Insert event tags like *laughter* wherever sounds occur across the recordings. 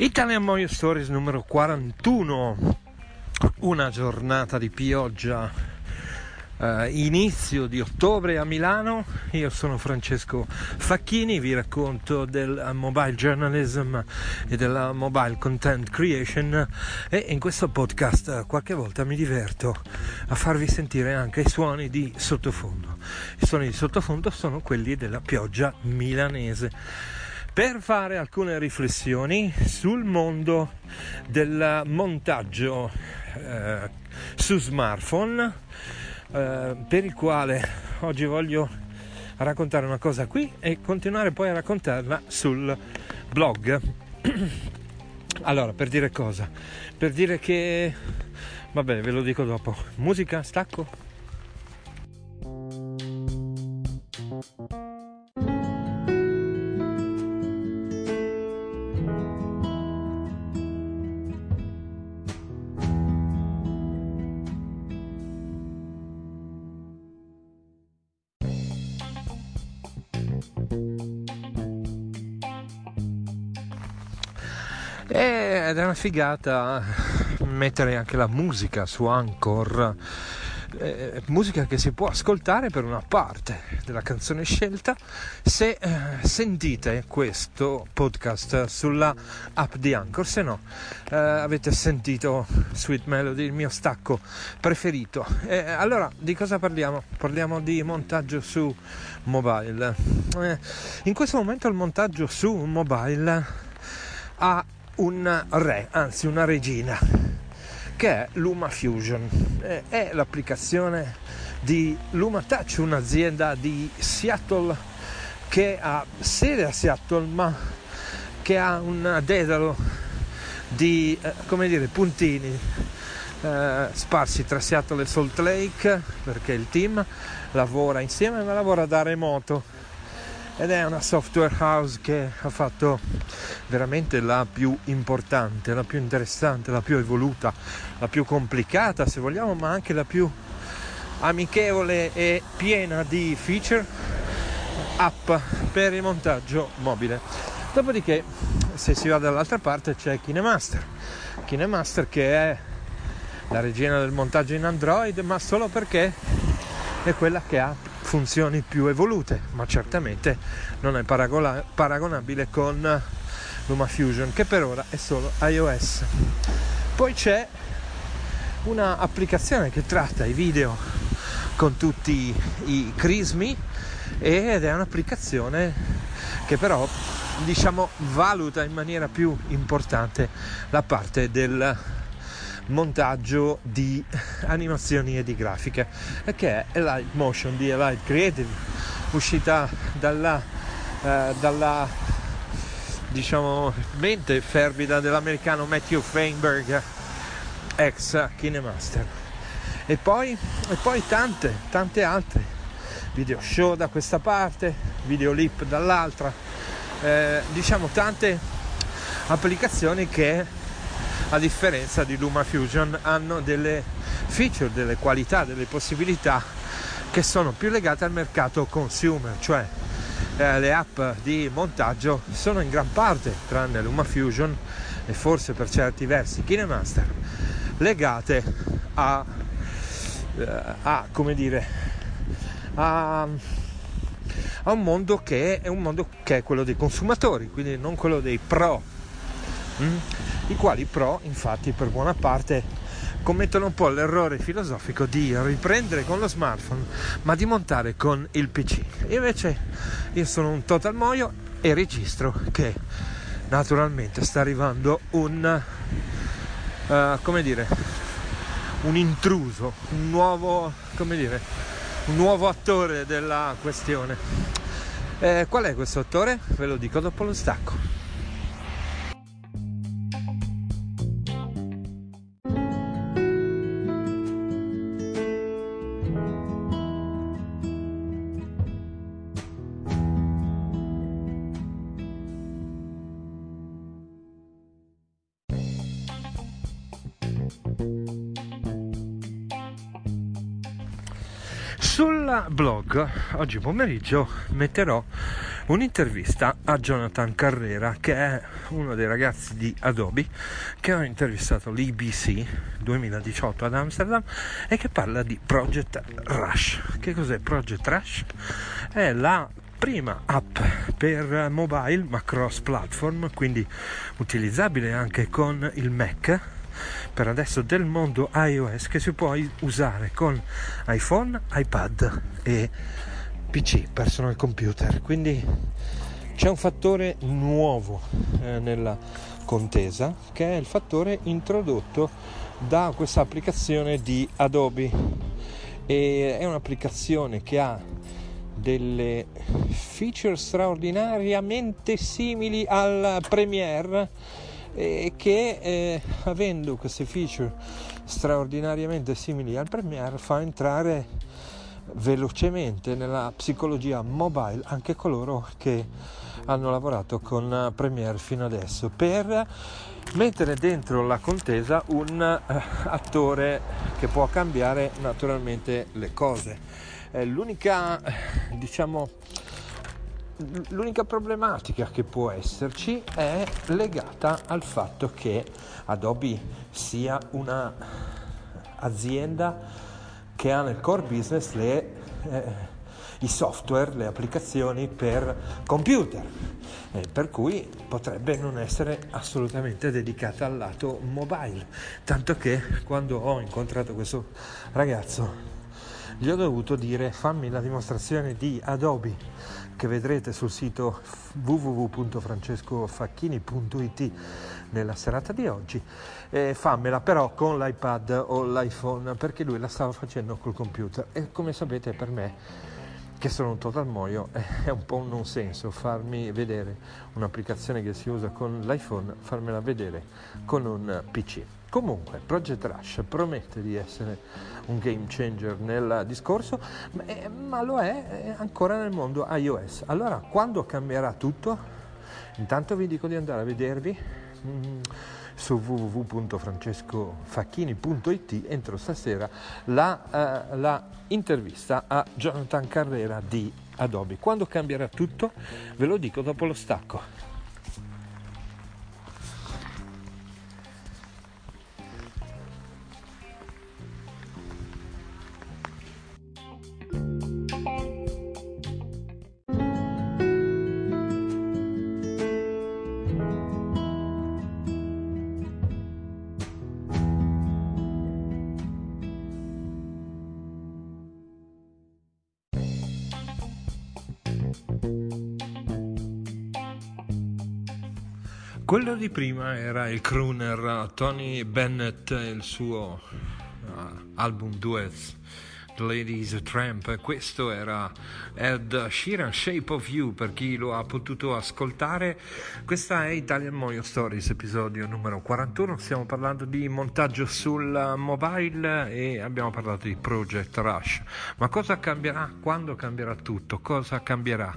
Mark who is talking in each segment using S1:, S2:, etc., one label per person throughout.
S1: Italian Moyo Stories numero 41, una giornata di pioggia, eh, inizio di ottobre a Milano, io sono Francesco Facchini, vi racconto del mobile journalism e della mobile content creation. E in questo podcast qualche volta mi diverto a farvi sentire anche i suoni di sottofondo. I suoni di sottofondo sono quelli della pioggia milanese per fare alcune riflessioni sul mondo del montaggio eh, su smartphone, eh, per il quale oggi voglio raccontare una cosa qui e continuare poi a raccontarla sul blog. *clears throat* allora, per dire cosa? Per dire che... Vabbè, ve lo dico dopo. Musica, stacco. Ed è una figata mettere anche la musica su Anchor eh, musica che si può ascoltare per una parte della canzone scelta. Se eh, sentite questo podcast sulla app di Anchor se no eh, avete sentito Sweet Melody il mio stacco preferito. Allora di cosa parliamo? parliamo di montaggio su mobile. Eh, in questo momento il montaggio su mobile ha un re anzi una regina che è Luma Fusion. È l'applicazione di Luma Touch, un'azienda di Seattle che ha sede a Seattle ma che ha un dedalo di eh, dire, puntini eh, sparsi tra Seattle e Salt Lake perché il team lavora insieme ma lavora da remoto ed è una software house che ha fatto veramente la più importante, la più interessante, la più evoluta, la più complicata se vogliamo, ma anche la più amichevole e piena di feature app per il montaggio mobile. Dopodiché, se si va dall'altra parte, c'è KineMaster. KineMaster che è la regina del montaggio in Android, ma solo perché è quella che ha funzioni più evolute, ma certamente non è paragola- paragonabile con LumaFusion che per ora è solo iOS. Poi c'è un'applicazione che tratta i video con tutti i crismi ed è un'applicazione che però diciamo valuta in maniera più importante la parte del montaggio di *laughs* animazioni e di grafiche che è Elite Motion di Elite Creative uscita dalla, eh, dalla diciamo mente fervida dell'americano Matthew Feinberg ex Kinemaster. E poi, e poi tante tante altre. Video show da questa parte video lip dall'altra. Eh, diciamo tante applicazioni che a differenza di LumaFusion hanno delle feature, delle qualità, delle possibilità che sono più legate al mercato consumer, cioè eh, le app di montaggio sono in gran parte, tranne LumaFusion e forse per certi versi KineMaster, legate a, eh, a come dire, a, a un mondo che è un mondo che è quello dei consumatori, quindi non quello dei pro. Mm? I quali pro infatti per buona parte commettono un po' l'errore filosofico di riprendere con lo smartphone ma di montare con il PC. Invece io sono un total moio e registro che naturalmente sta arrivando un uh, come dire un intruso, un nuovo come dire un nuovo attore della questione. Eh, qual è questo attore? Ve lo dico dopo lo stacco. Sul blog oggi pomeriggio metterò un'intervista a Jonathan Carrera che è uno dei ragazzi di Adobe che ho intervistato l'IBC 2018 ad Amsterdam e che parla di Project Rush. Che cos'è Project Rush? È la prima app per mobile ma cross platform, quindi utilizzabile anche con il Mac per adesso del mondo iOS che si può usare con iPhone, iPad e PC, personal computer. Quindi c'è un fattore nuovo eh, nella contesa che è il fattore introdotto da questa applicazione di Adobe e è un'applicazione che ha delle feature straordinariamente simili al Premiere e che eh, avendo queste feature straordinariamente simili al Premiere fa entrare velocemente nella psicologia mobile anche coloro che hanno lavorato con Premiere fino adesso per mettere dentro la contesa un uh, attore che può cambiare naturalmente le cose. Eh, l'unica diciamo L'unica problematica che può esserci è legata al fatto che Adobe sia una azienda che ha nel core business le, eh, i software, le applicazioni per computer, eh, per cui potrebbe non essere assolutamente dedicata al lato mobile. Tanto che quando ho incontrato questo ragazzo gli ho dovuto dire fammi la dimostrazione di Adobe che vedrete sul sito www.francescofacchini.it nella serata di oggi. E fammela però con l'iPad o l'iPhone perché lui la stava facendo col computer. E come sapete per me che sono un total moio è un po' un non senso farmi vedere un'applicazione che si usa con l'iPhone farmela vedere con un PC Comunque, Project Rush promette di essere un game changer nel discorso, ma, eh, lo è ancora nel mondo iOS. Allora, quando cambierà tutto? Intanto vi dico di andare a vedervi mm, su www.francescofacchini.it entro stasera la, uh, la intervista a Jonathan Carrera di Adobe. Quando cambierà tutto? Ve lo dico dopo lo stacco. Quello di prima era il crooner Tony Bennett e il suo uh, album Duets Ladies Tramp. Questo era Ed Sheeran Shape of You per chi lo ha potuto ascoltare. Questa è Italian Moyo Stories, episodio numero 41. Stiamo parlando di montaggio sul mobile e abbiamo parlato di Project Rush. Ma cosa cambierà? Quando cambierà tutto? Cosa cambierà?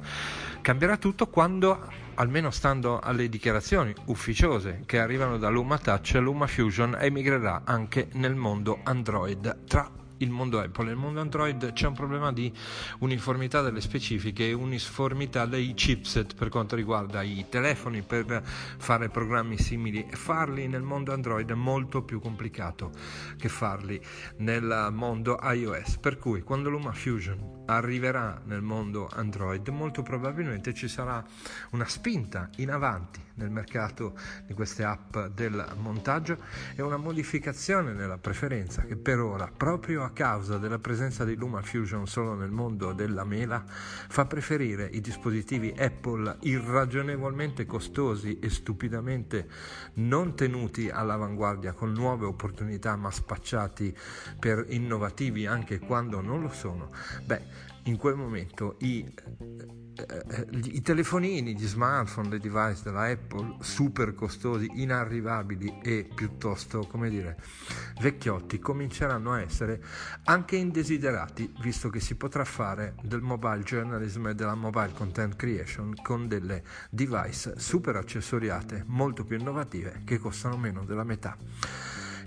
S1: Cambierà tutto quando, almeno stando alle dichiarazioni ufficiose che arrivano da Luma Touch, Luma Fusion emigrerà anche nel mondo Android tra il mondo Apple. Nel mondo Android c'è un problema di uniformità delle specifiche e uniformità dei chipset per quanto riguarda i telefoni per fare programmi simili farli nel mondo Android è molto più complicato che farli nel mondo iOS. Per cui quando Luma Fusion arriverà nel mondo Android, molto probabilmente ci sarà una spinta in avanti nel mercato di queste app del montaggio e una modificazione nella preferenza che per ora, proprio a causa della presenza di Luma Fusion solo nel mondo della mela, fa preferire i dispositivi Apple irragionevolmente costosi e stupidamente non tenuti all'avanguardia con nuove opportunità ma spacciati per innovativi anche quando non lo sono. Beh, in quel momento i, eh, eh i, telefonini, gli smartphone, le device della Apple super costosi, inarrivabili e piuttosto, come dire, vecchiotti cominceranno a essere anche indesiderati, visto che si potrà fare del mobile journalism e della mobile content creation con delle device super accessoriate, molto più innovative, che costano meno della metà.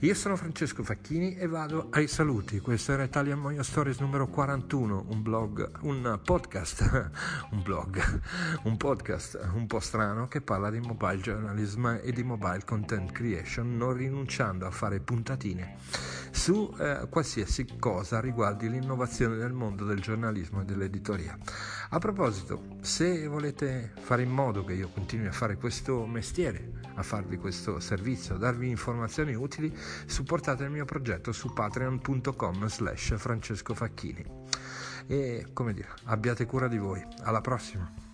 S1: Io sono Francesco Facchini e vado ai saluti. Questo era Italian Moya Stories numero 41, un blog, un podcast, *laughs* un blog, un podcast un po' strano che parla di mobile journalism e di mobile content creation, non rinunciando a fare puntatine su eh, qualsiasi cosa riguardi l'innovazione nel mondo del giornalismo e dell'editoria. A proposito, se volete fare in modo che io continui a fare questo mestiere, a farvi questo servizio, a darvi informazioni utili, supportate il mio progetto su patreon.com slash francesco. E come dire, abbiate cura di voi. Alla prossima!